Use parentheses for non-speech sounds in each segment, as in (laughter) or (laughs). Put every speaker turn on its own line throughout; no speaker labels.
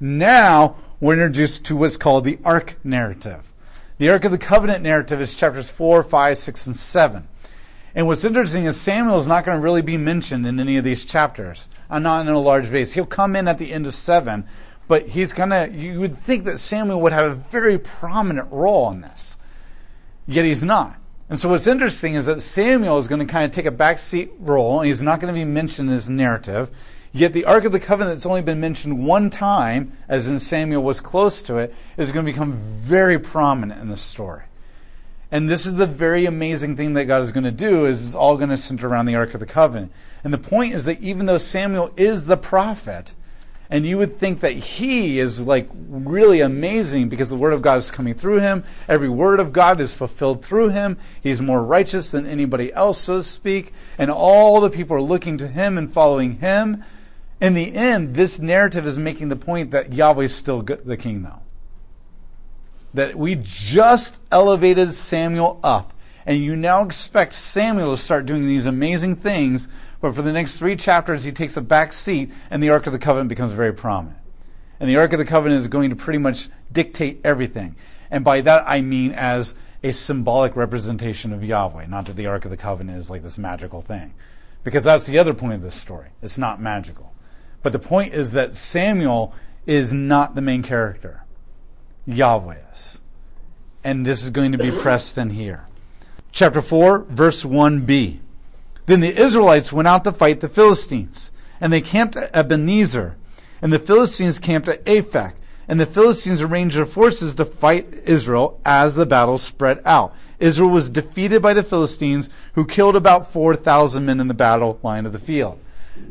Now we're introduced to what's called the Ark narrative. The Ark of the Covenant narrative is chapters 4, 5, 6, and 7. And what's interesting is Samuel is not going to really be mentioned in any of these chapters, uh, not in a large base. He'll come in at the end of 7, but he's going to, you would think that Samuel would have a very prominent role in this. Yet he's not. And so what's interesting is that Samuel is going to kind of take a backseat role, and he's not going to be mentioned in this narrative. Yet the Ark of the Covenant that's only been mentioned one time, as in Samuel was close to it, is going to become very prominent in the story. And this is the very amazing thing that God is going to do is it's all going to center around the Ark of the Covenant. And the point is that even though Samuel is the prophet, and you would think that he is like really amazing because the word of God is coming through him. Every word of God is fulfilled through him. He's more righteous than anybody else, so to speak. And all the people are looking to him and following him. In the end, this narrative is making the point that Yahweh is still the king, though. That we just elevated Samuel up, and you now expect Samuel to start doing these amazing things, but for the next three chapters, he takes a back seat, and the Ark of the Covenant becomes very prominent. And the Ark of the Covenant is going to pretty much dictate everything. And by that, I mean as a symbolic representation of Yahweh, not that the Ark of the Covenant is like this magical thing. Because that's the other point of this story. It's not magical. But the point is that Samuel is not the main character. Yahweh is. And this is going to be pressed in here. Chapter 4, verse 1b. Then the Israelites went out to fight the Philistines, and they camped at Ebenezer, and the Philistines camped at Aphek, and the Philistines arranged their forces to fight Israel as the battle spread out. Israel was defeated by the Philistines, who killed about 4,000 men in the battle line of the field.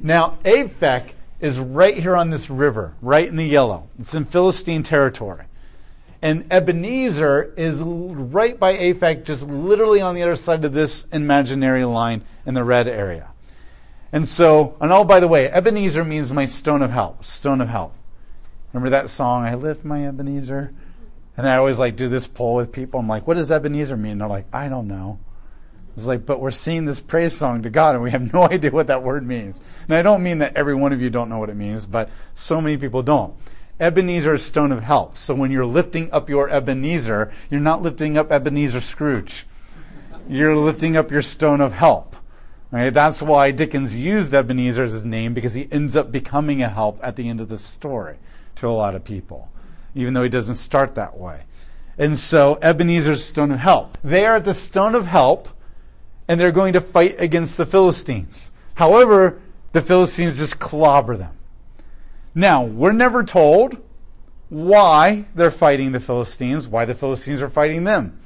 Now, Aphek is right here on this river, right in the yellow. It's in Philistine territory. And Ebenezer is right by Aphek, just literally on the other side of this imaginary line in the red area. And so, and oh, by the way, Ebenezer means my stone of help, stone of help. Remember that song, I lift my Ebenezer? And I always like do this poll with people. I'm like, what does Ebenezer mean? And they're like, I don't know. It's like, but we're singing this praise song to God and we have no (laughs) idea what that word means. And I don't mean that every one of you don't know what it means, but so many people don't. Ebenezer is stone of help. So when you're lifting up your Ebenezer, you're not lifting up Ebenezer Scrooge. You're lifting up your stone of help. Right? That's why Dickens used Ebenezer as his name because he ends up becoming a help at the end of the story to a lot of people, even though he doesn't start that way. And so Ebenezer's stone of help. They are at the stone of help and they're going to fight against the Philistines. However, the Philistines just clobber them. Now, we're never told why they're fighting the Philistines, why the Philistines are fighting them.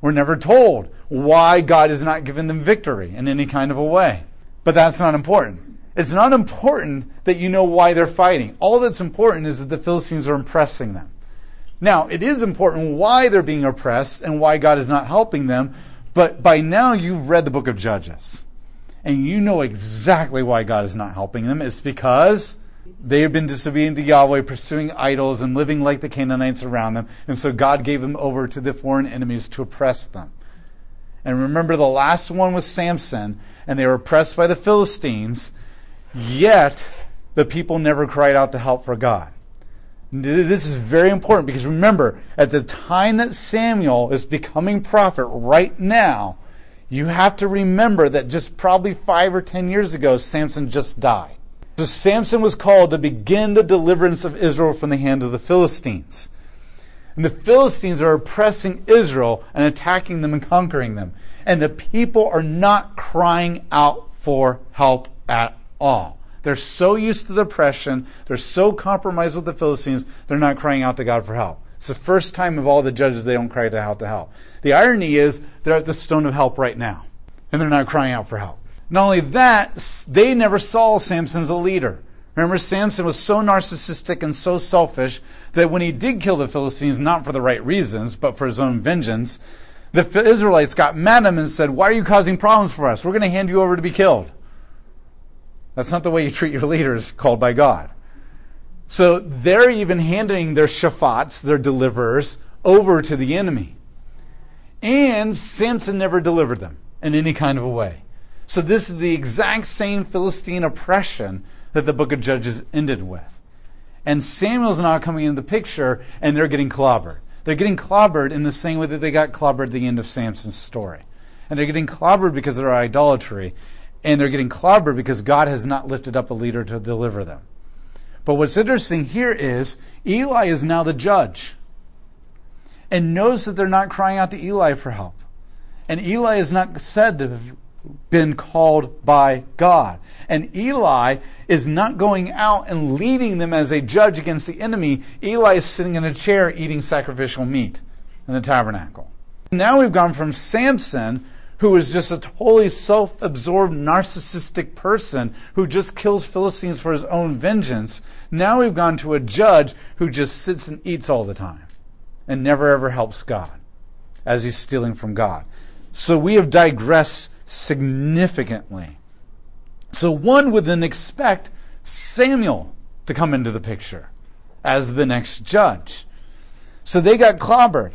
We're never told why God has not given them victory in any kind of a way. But that's not important. It's not important that you know why they're fighting. All that's important is that the Philistines are impressing them. Now, it is important why they're being oppressed and why God is not helping them, but by now you've read the book of Judges. And you know exactly why God is not helping them. It's because they have been disobedient to Yahweh, pursuing idols and living like the Canaanites around them. And so God gave them over to the foreign enemies to oppress them. And remember, the last one was Samson, and they were oppressed by the Philistines, yet the people never cried out to help for God. This is very important because remember, at the time that Samuel is becoming prophet right now, you have to remember that just probably five or ten years ago, Samson just died. So Samson was called to begin the deliverance of Israel from the hand of the Philistines. And the Philistines are oppressing Israel and attacking them and conquering them. And the people are not crying out for help at all. They're so used to the oppression, they're so compromised with the Philistines, they're not crying out to God for help. It's the first time of all the judges they don't cry out to help. The irony is they're at the stone of help right now, and they're not crying out for help. Not only that, they never saw Samson as a leader. Remember, Samson was so narcissistic and so selfish that when he did kill the Philistines, not for the right reasons, but for his own vengeance, the Israelites got mad at him and said, Why are you causing problems for us? We're going to hand you over to be killed. That's not the way you treat your leaders called by God. So they're even handing their shafats, their deliverers, over to the enemy. And Samson never delivered them in any kind of a way. So this is the exact same Philistine oppression that the book of Judges ended with. And Samuel's now coming into the picture, and they're getting clobbered. They're getting clobbered in the same way that they got clobbered at the end of Samson's story. And they're getting clobbered because of their idolatry, and they're getting clobbered because God has not lifted up a leader to deliver them. But what's interesting here is Eli is now the judge and knows that they're not crying out to Eli for help. And Eli is not said to have been called by God. And Eli is not going out and leading them as a judge against the enemy. Eli is sitting in a chair eating sacrificial meat in the tabernacle. Now we've gone from Samson, who is just a totally self absorbed, narcissistic person who just kills Philistines for his own vengeance. Now we've gone to a judge who just sits and eats all the time and never ever helps God as he's stealing from God. So we have digressed significantly. So one would then expect Samuel to come into the picture as the next judge. So they got clobbered.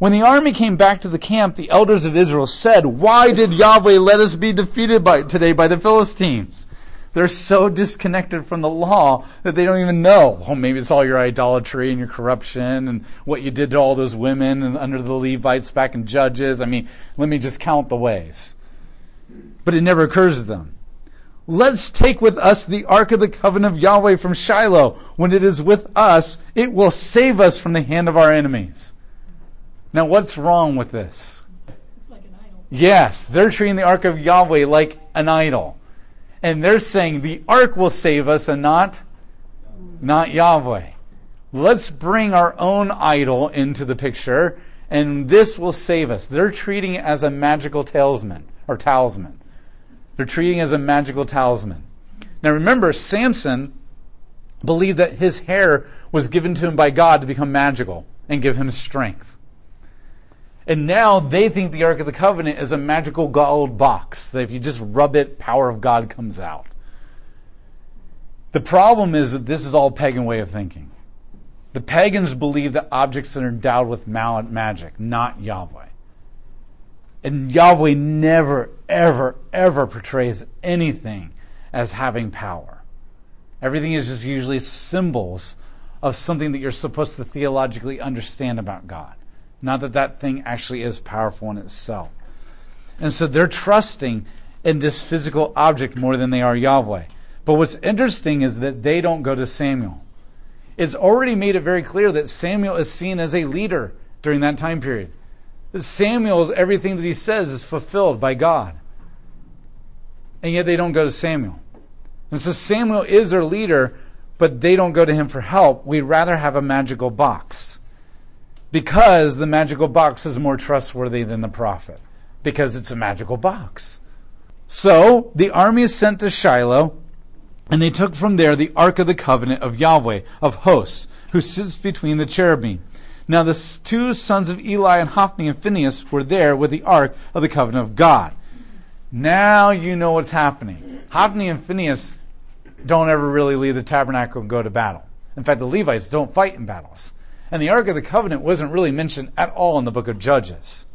When the army came back to the camp, the elders of Israel said, Why did Yahweh let us be defeated by, today by the Philistines? They're so disconnected from the law that they don't even know. Oh, maybe it's all your idolatry and your corruption and what you did to all those women and under the Levites back in Judges. I mean, let me just count the ways. But it never occurs to them. Let's take with us the ark of the covenant of Yahweh from Shiloh. When it is with us, it will save us from the hand of our enemies. Now, what's wrong with this?
Like
yes, they're treating the ark of Yahweh like an idol and they're saying the ark will save us and not not Yahweh. Let's bring our own idol into the picture and this will save us. They're treating it as a magical talisman or talisman. They're treating it as a magical talisman. Now remember, Samson believed that his hair was given to him by God to become magical and give him strength. And now they think the Ark of the Covenant is a magical gold box that if you just rub it, power of God comes out. The problem is that this is all pagan way of thinking. The pagans believe that objects are endowed with magic, not Yahweh. And Yahweh never, ever, ever portrays anything as having power. Everything is just usually symbols of something that you're supposed to theologically understand about God. Not that that thing actually is powerful in itself. And so they're trusting in this physical object more than they are Yahweh. But what's interesting is that they don't go to Samuel. It's already made it very clear that Samuel is seen as a leader during that time period. That Samuel's everything that he says is fulfilled by God. And yet they don't go to Samuel. And so Samuel is their leader, but they don't go to him for help. We'd rather have a magical box because the magical box is more trustworthy than the prophet, because it's a magical box. So the army is sent to Shiloh, and they took from there the ark of the covenant of Yahweh, of hosts, who sits between the cherubim. Now the two sons of Eli and Hophni and Phinehas were there with the ark of the covenant of God. Now you know what's happening. Hophni and Phinehas don't ever really leave the tabernacle and go to battle. In fact, the Levites don't fight in battles. And the Ark of the Covenant wasn't really mentioned at all in the book of Judges.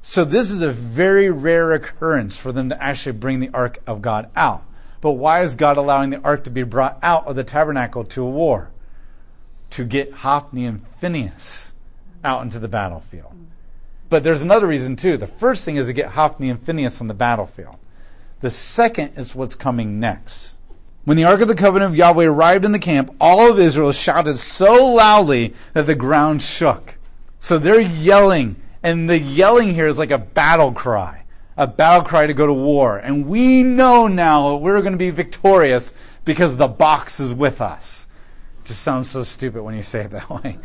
So this is a very rare occurrence for them to actually bring the Ark of God out. But why is God allowing the Ark to be brought out of the tabernacle to a war? To get Hophni and Phinehas out into the battlefield. But there's another reason too. The first thing is to get Hophni and Phinehas on the battlefield. The second is what's coming next. When the Ark of the Covenant of Yahweh arrived in the camp, all of Israel shouted so loudly that the ground shook. So they're yelling, and the yelling here is like a battle cry, a battle cry to go to war. And we know now we're going to be victorious because the box is with us. Just sounds so stupid when you say it that (laughs) way.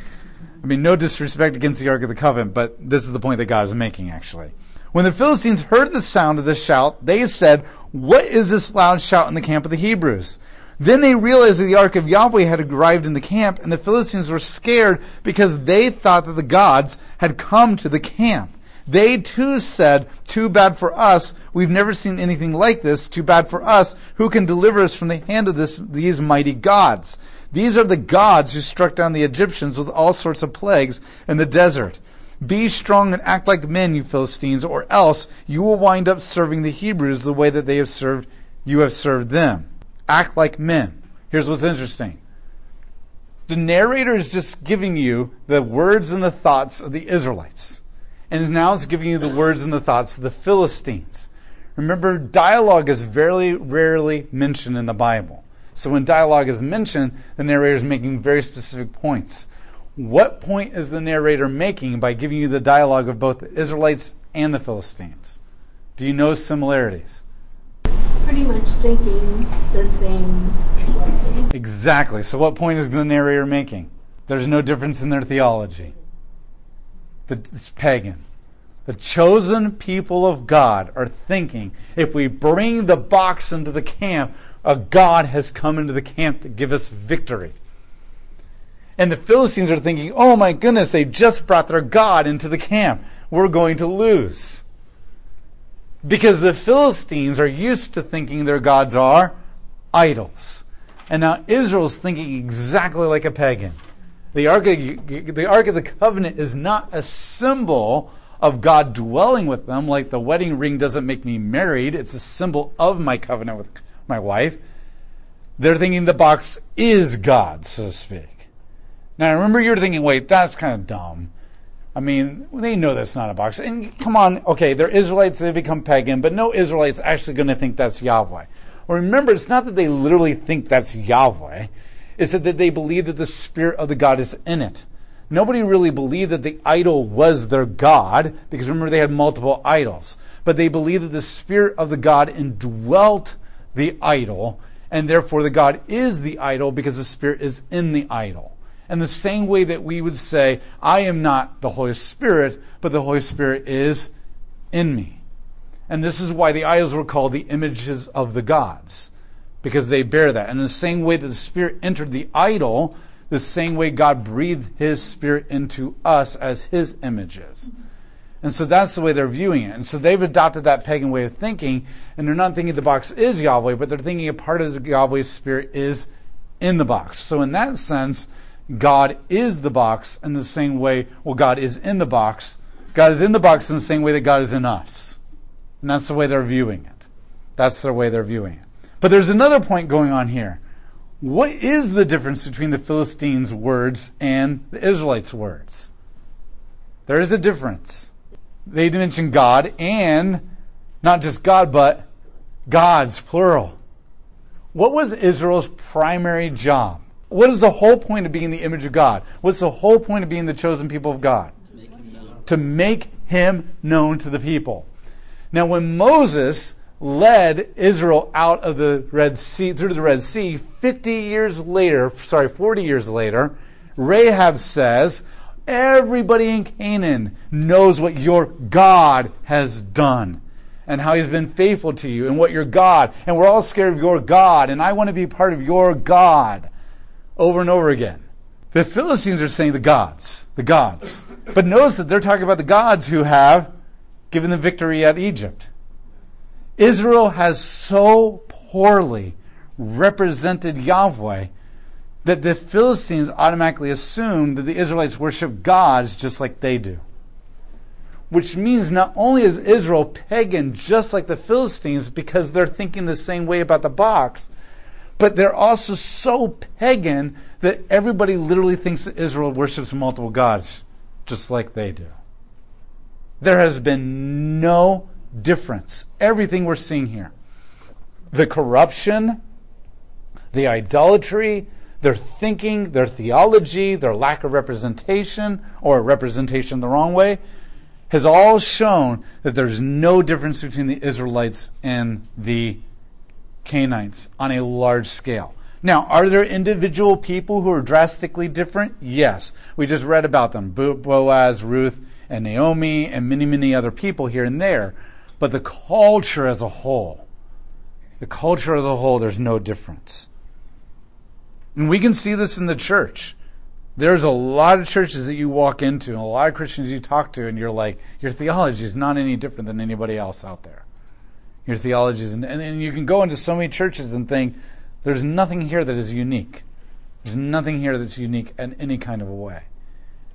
I mean, no disrespect against the Ark of the Covenant, but this is the point that God is making, actually. When the Philistines heard the sound of the shout, they said, What is this loud shout in the camp of the Hebrews? Then they realized that the ark of Yahweh had arrived in the camp, and the Philistines were scared because they thought that the gods had come to the camp. They too said, Too bad for us. We've never seen anything like this. Too bad for us. Who can deliver us from the hand of this, these mighty gods? These are the gods who struck down the Egyptians with all sorts of plagues in the desert. Be strong and act like men, you Philistines, or else you will wind up serving the Hebrews the way that they have served you have served them. Act like men. Here's what's interesting. The narrator is just giving you the words and the thoughts of the Israelites. And now it's giving you the words and the thoughts of the Philistines. Remember, dialogue is very rarely mentioned in the Bible. So when dialogue is mentioned, the narrator is making very specific points. What point is the narrator making by giving you the dialogue of both the Israelites and the Philistines? Do you know similarities?
Pretty much thinking the same way.
Exactly. So, what point is the narrator making? There's no difference in their theology. It's pagan. The chosen people of God are thinking if we bring the box into the camp, a God has come into the camp to give us victory. And the Philistines are thinking, oh my goodness, they just brought their God into the camp. We're going to lose. Because the Philistines are used to thinking their gods are idols. And now Israel's thinking exactly like a pagan. The Ark, of, the Ark of the Covenant is not a symbol of God dwelling with them, like the wedding ring doesn't make me married. It's a symbol of my covenant with my wife. They're thinking the box is God, so to speak. Now, I remember you were thinking, wait, that's kind of dumb. I mean, they know that's not a box. And come on, okay, they're Israelites, they become pagan, but no Israelite's actually going to think that's Yahweh. Well, remember, it's not that they literally think that's Yahweh, it's that they believe that the Spirit of the God is in it. Nobody really believed that the idol was their God, because remember, they had multiple idols. But they believed that the Spirit of the God indwelt the idol, and therefore the God is the idol because the Spirit is in the idol. And the same way that we would say, I am not the Holy Spirit, but the Holy Spirit is in me. And this is why the idols were called the images of the gods, because they bear that. And in the same way that the Spirit entered the idol, the same way God breathed His Spirit into us as His images. And so that's the way they're viewing it. And so they've adopted that pagan way of thinking, and they're not thinking the box is Yahweh, but they're thinking a part of Yahweh's Spirit is in the box. So in that sense, God is the box in the same way, well, God is in the box. God is in the box in the same way that God is in us. And that's the way they're viewing it. That's the way they're viewing it. But there's another point going on here. What is the difference between the Philistines' words and the Israelites' words? There is a difference. They mention God and not just God, but gods, plural. What was Israel's primary job? What is the whole point of being the image of God? What's the whole point of being the chosen people of God? To make him known to the people. Now, when Moses led Israel out of the Red Sea, through the Red Sea, 50 years later, sorry, 40 years later, Rahab says, Everybody in Canaan knows what your God has done and how he's been faithful to you and what your God, and we're all scared of your God, and I want to be part of your God over and over again. The Philistines are saying the gods, the gods. But notice that they're talking about the gods who have given the victory at Egypt. Israel has so poorly represented Yahweh that the Philistines automatically assume that the Israelites worship gods just like they do. Which means not only is Israel pagan just like the Philistines because they're thinking the same way about the box, but they're also so pagan that everybody literally thinks that Israel worships multiple gods, just like they do. There has been no difference. Everything we're seeing here the corruption, the idolatry, their thinking, their theology, their lack of representation, or representation the wrong way, has all shown that there's no difference between the Israelites and the Canaanites on a large scale. Now, are there individual people who are drastically different? Yes. We just read about them Boaz, Ruth, and Naomi, and many, many other people here and there. But the culture as a whole, the culture as a whole, there's no difference. And we can see this in the church. There's a lot of churches that you walk into, and a lot of Christians you talk to, and you're like, your theology is not any different than anybody else out there your theologies. And, and, and you can go into so many churches and think, there's nothing here that is unique. There's nothing here that's unique in any kind of a way.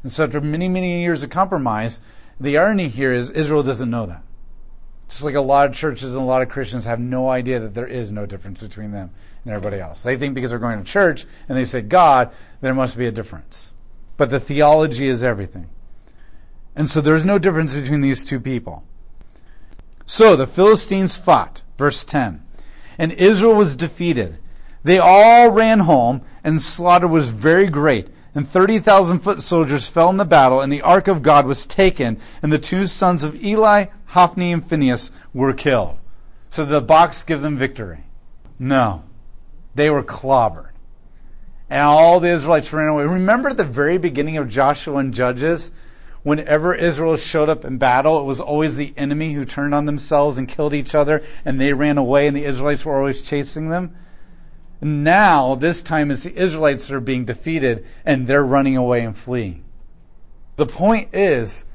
And so after many, many years of compromise, the irony here is Israel doesn't know that. Just like a lot of churches and a lot of Christians have no idea that there is no difference between them and everybody else. They think because they're going to church and they say God, there must be a difference. But the theology is everything. And so there's no difference between these two people. So the Philistines fought, verse 10, and Israel was defeated. They all ran home, and slaughter was very great. And 30,000 foot soldiers fell in the battle, and the ark of God was taken, and the two sons of Eli, Hophni, and Phinehas were killed. So the box give them victory. No. They were clobbered. And all the Israelites ran away. Remember at the very beginning of Joshua and Judges? Whenever Israel showed up in battle, it was always the enemy who turned on themselves and killed each other, and they ran away, and the Israelites were always chasing them. Now, this time, it's the Israelites that are being defeated, and they're running away and fleeing. The point is,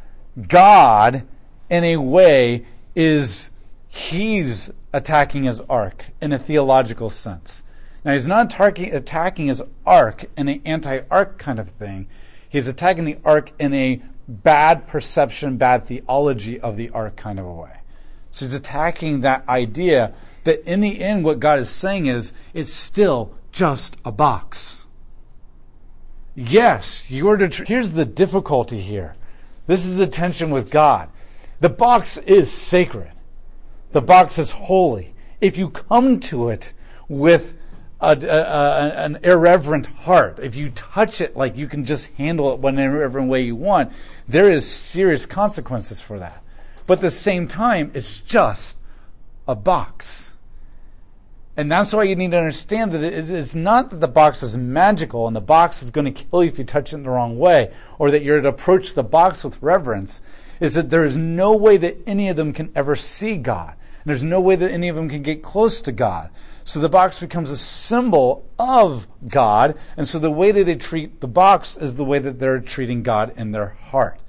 God, in a way, is He's attacking his ark in a theological sense. Now, he's not attacking his ark in an anti ark kind of thing. He's attacking the ark in a bad perception, bad theology of the ark kind of a way. So he's attacking that idea that in the end, what God is saying is it's still just a box. Yes, you are. Tr- Here's the difficulty here. This is the tension with God. The box is sacred. The box is holy. If you come to it with a, a, an irreverent heart, if you touch it like you can just handle it whatever way you want, there is serious consequences for that. But at the same time, it's just a box. And that's why you need to understand that it's not that the box is magical and the box is going to kill you if you touch it in the wrong way, or that you're to approach the box with reverence is that there is no way that any of them can ever see God. And there's no way that any of them can get close to God. So the box becomes a symbol of God. And so the way that they treat the box is the way that they're treating God in their heart.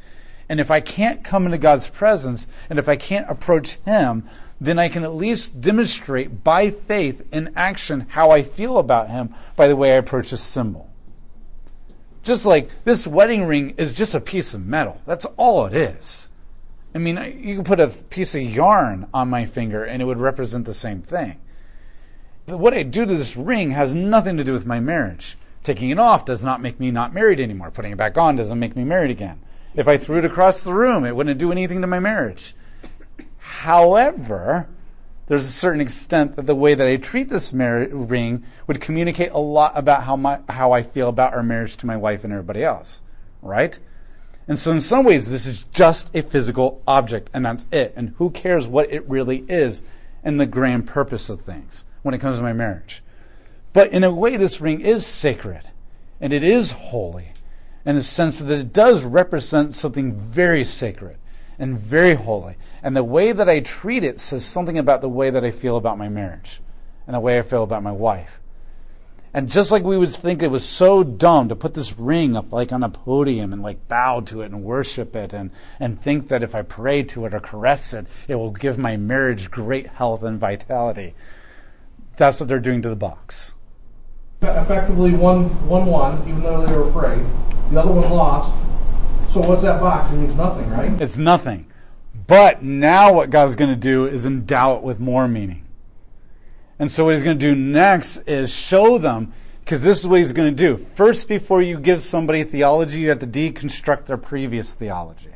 And if I can't come into God's presence and if I can't approach Him, then I can at least demonstrate by faith in action how I feel about Him by the way I approach this symbol. Just like this wedding ring is just a piece of metal. That's all it is. I mean, you could put a piece of yarn on my finger and it would represent the same thing. What I do to this ring has nothing to do with my marriage. Taking it off does not make me not married anymore. Putting it back on doesn't make me married again. If I threw it across the room, it wouldn't do anything to my marriage. However, there's a certain extent that the way that I treat this mar- ring would communicate a lot about how my how I feel about our marriage to my wife and everybody else, right? And so in some ways this is just a physical object and that's it. And who cares what it really is and the grand purpose of things when it comes to my marriage. But in a way this ring is sacred and it is holy in the sense that it does represent something very sacred and very holy. And the way that I treat it says something about the way that I feel about my marriage and the way I feel about my wife. And just like we would think it was so dumb to put this ring up like on a podium and like bow to it and worship it and, and think that if I pray to it or caress it, it will give my marriage great health and vitality. That's what they're doing to the box.
Effectively one one one, even though they were afraid. The other one lost. So what's that box? It means nothing, right?
It's nothing. But now what God's going to do is endow it with more meaning. And so what he's going to do next is show them, because this is what he's going to do. First, before you give somebody theology, you have to deconstruct their previous theology.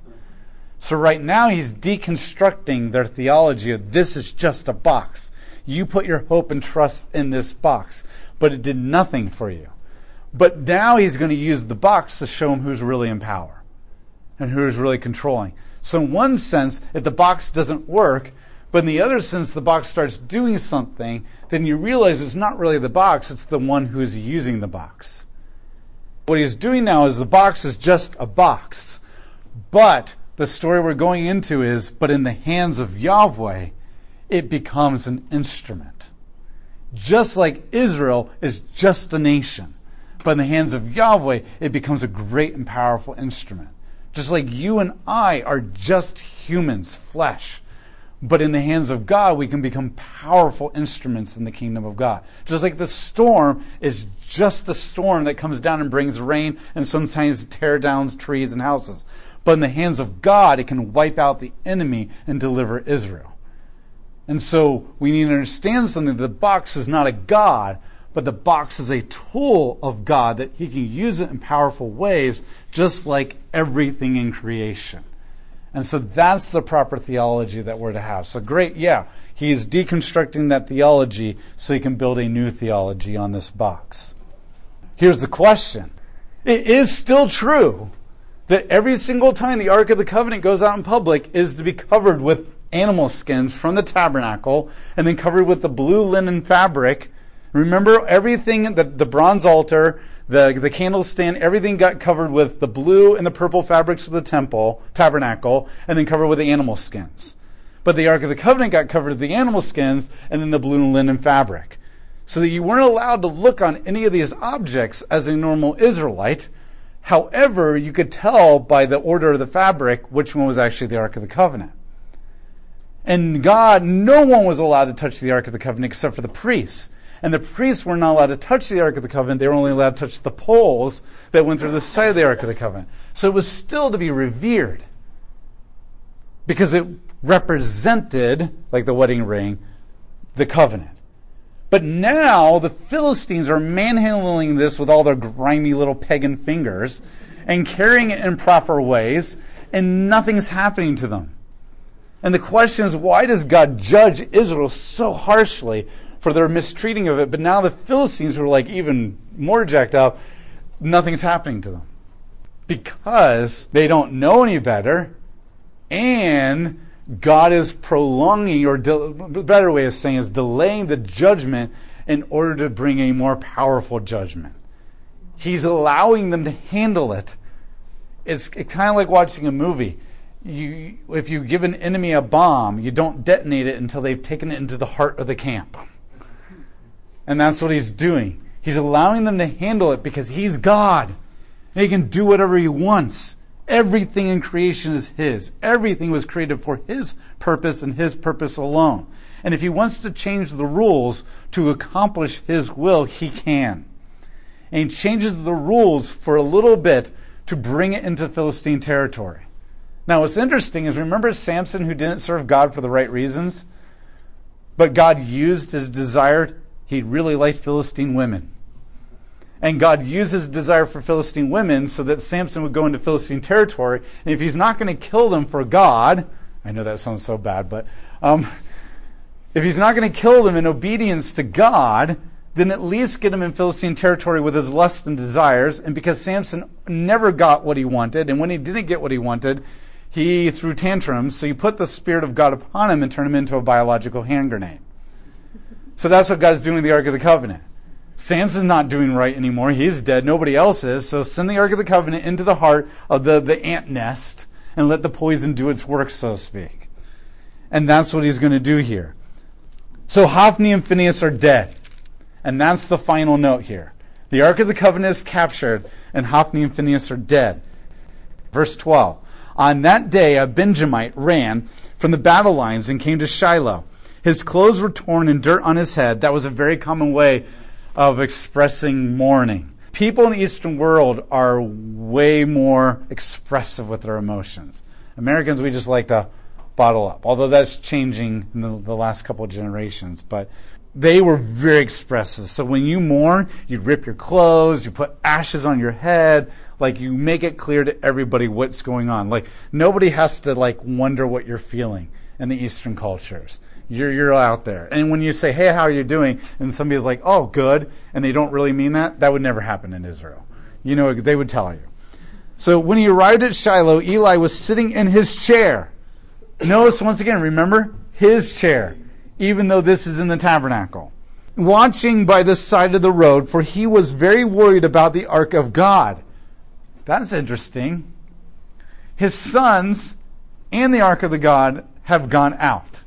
So right now he's deconstructing their theology of this is just a box. You put your hope and trust in this box, but it did nothing for you. But now he's going to use the box to show him who's really in power and who's really controlling. So, in one sense, if the box doesn't work, but in the other sense, the box starts doing something, then you realize it's not really the box, it's the one who's using the box. What he's doing now is the box is just a box. But the story we're going into is, but in the hands of Yahweh, it becomes an instrument. Just like Israel is just a nation, but in the hands of Yahweh, it becomes a great and powerful instrument. Just like you and I are just humans, flesh. But in the hands of God, we can become powerful instruments in the kingdom of God. Just like the storm is just a storm that comes down and brings rain and sometimes tear down trees and houses. But in the hands of God, it can wipe out the enemy and deliver Israel. And so we need to understand something. The box is not a God, but the box is a tool of God that He can use it in powerful ways, just like everything in creation. And so that's the proper theology that we're to have. So great, yeah, he is deconstructing that theology so he can build a new theology on this box. Here's the question It is still true that every single time the Ark of the Covenant goes out in public is to be covered with animal skins from the tabernacle and then covered with the blue linen fabric. Remember everything that the bronze altar, the, the candlestand, everything got covered with the blue and the purple fabrics of the temple, tabernacle, and then covered with the animal skins. But the Ark of the Covenant got covered with the animal skins and then the blue linen fabric. So that you weren't allowed to look on any of these objects as a normal Israelite. However, you could tell by the order of the fabric which one was actually the Ark of the Covenant. And God, no one was allowed to touch the Ark of the Covenant except for the priests. And the priests were not allowed to touch the Ark of the Covenant. They were only allowed to touch the poles that went through the side of the Ark of the Covenant. So it was still to be revered because it represented, like the wedding ring, the covenant. But now the Philistines are manhandling this with all their grimy little pagan fingers and carrying it in proper ways, and nothing's happening to them. And the question is, why does God judge Israel so harshly for their mistreating of it? But now the Philistines are like even more jacked up, nothing's happening to them. Because they don't know any better, and God is prolonging, or de- better way of saying is delaying the judgment in order to bring a more powerful judgment. He's allowing them to handle it. It's kind of like watching a movie. You, if you give an enemy a bomb, you don't detonate it until they've taken it into the heart of the camp. And that's what he's doing. He's allowing them to handle it because he's God. And he can do whatever he wants. Everything in creation is His. Everything was created for His purpose and His purpose alone. And if He wants to change the rules to accomplish His will, He can. And He changes the rules for a little bit to bring it into Philistine territory. Now, what's interesting is remember Samson who didn't serve God for the right reasons? But God used his desire, he really liked Philistine women. And God used his desire for Philistine women so that Samson would go into Philistine territory. And if he's not going to kill them for God, I know that sounds so bad, but um, if he's not going to kill them in obedience to God, then at least get him in Philistine territory with his lusts and desires. And because Samson never got what he wanted, and when he didn't get what he wanted, he threw tantrums. So you put the Spirit of God upon him and turn him into a biological hand grenade. So that's what God's doing with the Ark of the Covenant. Samson's not doing right anymore. He's dead. Nobody else is. So send the Ark of the Covenant into the heart of the, the ant nest and let the poison do its work, so to speak. And that's what he's going to do here. So Hophni and Phinehas are dead. And that's the final note here. The Ark of the Covenant is captured, and Hophni and Phinehas are dead. Verse 12. On that day, a Benjamite ran from the battle lines and came to Shiloh. His clothes were torn and dirt on his head. That was a very common way of expressing mourning. People in the Eastern world are way more expressive with their emotions. Americans, we just like to bottle up, although that's changing in the, the last couple of generations. But they were very expressive. So when you mourn, you rip your clothes, you put ashes on your head, like you make it clear to everybody what's going on. Like nobody has to like wonder what you're feeling in the Eastern cultures. You're, you're out there. And when you say, hey, how are you doing? And somebody's like, oh, good, and they don't really mean that, that would never happen in Israel. You know, they would tell you. So when he arrived at Shiloh, Eli was sitting in his chair. Notice once again, remember? His chair, even though this is in the tabernacle. Watching by the side of the road, for he was very worried about the ark of God. That's interesting. His sons and the ark of the God have gone out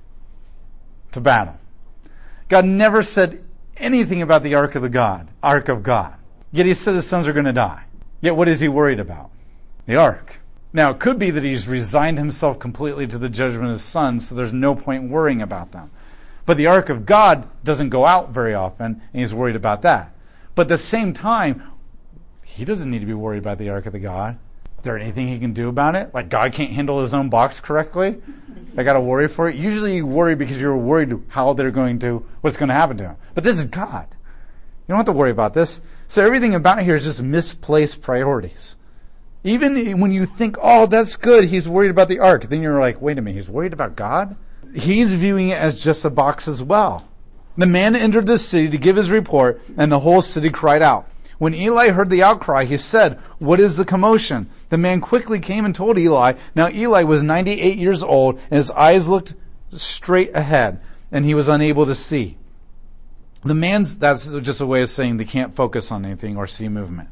to battle. God never said anything about the ark of the God, ark of God. Yet he said his sons are going to die. Yet what is he worried about? The ark. Now, it could be that he's resigned himself completely to the judgment of his sons, so there's no point worrying about them. But the ark of God doesn't go out very often, and he's worried about that. But at the same time, he doesn't need to be worried about the ark of the God. Is there anything he can do about it? Like God can't handle his own box correctly? I got to worry for it. Usually you worry because you're worried how they're going to, what's going to happen to him. But this is God. You don't have to worry about this. So everything about here is just misplaced priorities. Even when you think, oh, that's good, he's worried about the ark, then you're like, wait a minute, he's worried about God? He's viewing it as just a box as well. The man entered the city to give his report, and the whole city cried out. When Eli heard the outcry, he said, What is the commotion? The man quickly came and told Eli. Now Eli was 98 years old, and his eyes looked straight ahead, and he was unable to see. The man's, that's just a way of saying they can't focus on anything or see movement.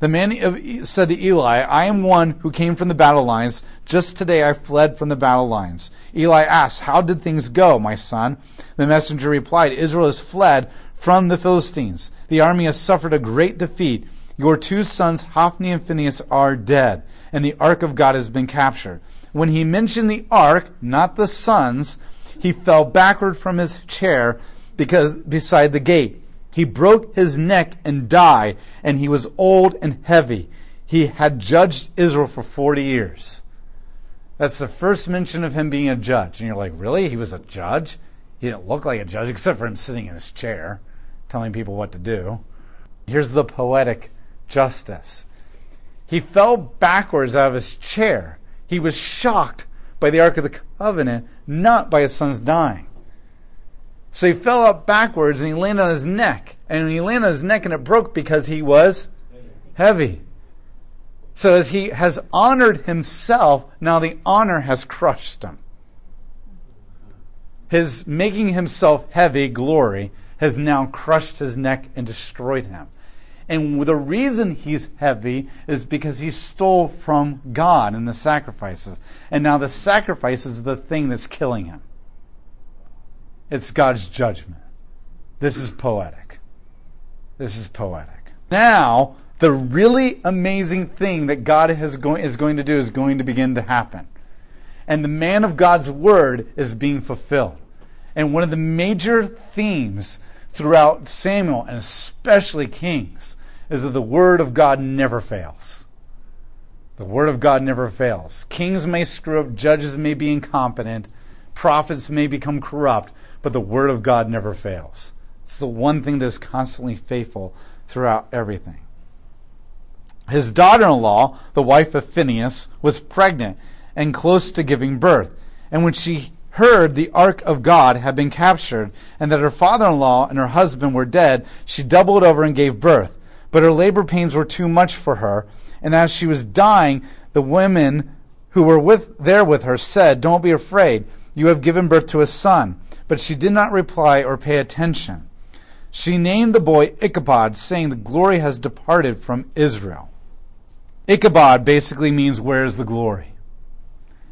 The man said to Eli, I am one who came from the battle lines. Just today I fled from the battle lines. Eli asked, How did things go, my son? The messenger replied, Israel has fled from the Philistines. The army has suffered a great defeat. Your two sons, Hophni and Phinehas, are dead, and the ark of God has been captured. When he mentioned the ark, not the sons, he fell backward from his chair because beside the gate. He broke his neck and died, and he was old and heavy. He had judged Israel for 40 years. That's the first mention of him being a judge. And you're like, really? He was a judge? He didn't look like a judge, except for him sitting in his chair, telling people what to do. Here's the poetic justice. He fell backwards out of his chair. He was shocked by the Ark of the Covenant, not by his son's dying. So he fell up backwards and he landed on his neck. And he landed on his neck and it broke because he was heavy. So as he has honored himself, now the honor has crushed him. His making himself heavy glory has now crushed his neck and destroyed him. And the reason he's heavy is because he stole from God in the sacrifices. And now the sacrifice is the thing that's killing him. It's God's judgment. This is poetic. This is poetic. Now, the really amazing thing that God is going, is going to do is going to begin to happen. And the man of God's word is being fulfilled. And one of the major themes throughout Samuel, and especially Kings, is that the word of God never fails. The word of God never fails. Kings may screw up, judges may be incompetent, prophets may become corrupt, but the Word of God never fails. It's the one thing that is constantly faithful throughout everything. His daughter in law, the wife of Phinehas, was pregnant and close to giving birth. And when she heard the ark of God had been captured and that her father in law and her husband were dead, she doubled over and gave birth. But her labor pains were too much for her. And as she was dying, the women who were with, there with her said, Don't be afraid. You have given birth to a son but she did not reply or pay attention. She named the boy Ichabod, saying, The glory has departed from Israel. Ichabod basically means, Where's the glory?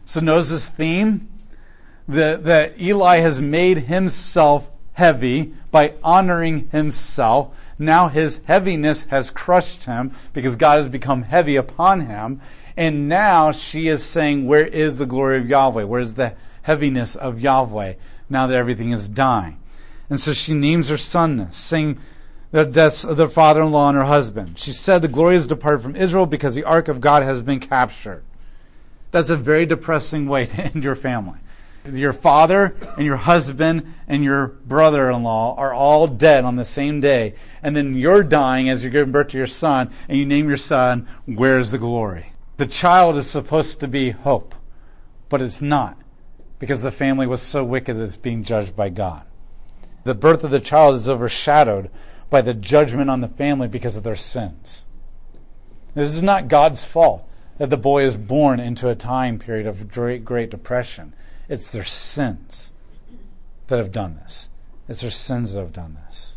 So, notice this theme that, that Eli has made himself heavy by honoring himself. Now his heaviness has crushed him because God has become heavy upon him. And now she is saying, Where is the glory of Yahweh? Where is the heaviness of Yahweh? now that everything is dying. And so she names her son this, saying the deaths of their father in law and her husband. She said, The glory has departed from Israel because the ark of God has been captured. That's a very depressing way to (laughs) end your family. Your father and your husband and your brother in law are all dead on the same day. And then you're dying as you're giving birth to your son, and you name your son, Where's the glory? The child is supposed to be hope, but it's not because the family was so wicked that it's being judged by God. The birth of the child is overshadowed by the judgment on the family because of their sins. This is not God's fault that the boy is born into a time period of great, great depression. It's their sins that have done this. It's their sins that have done this.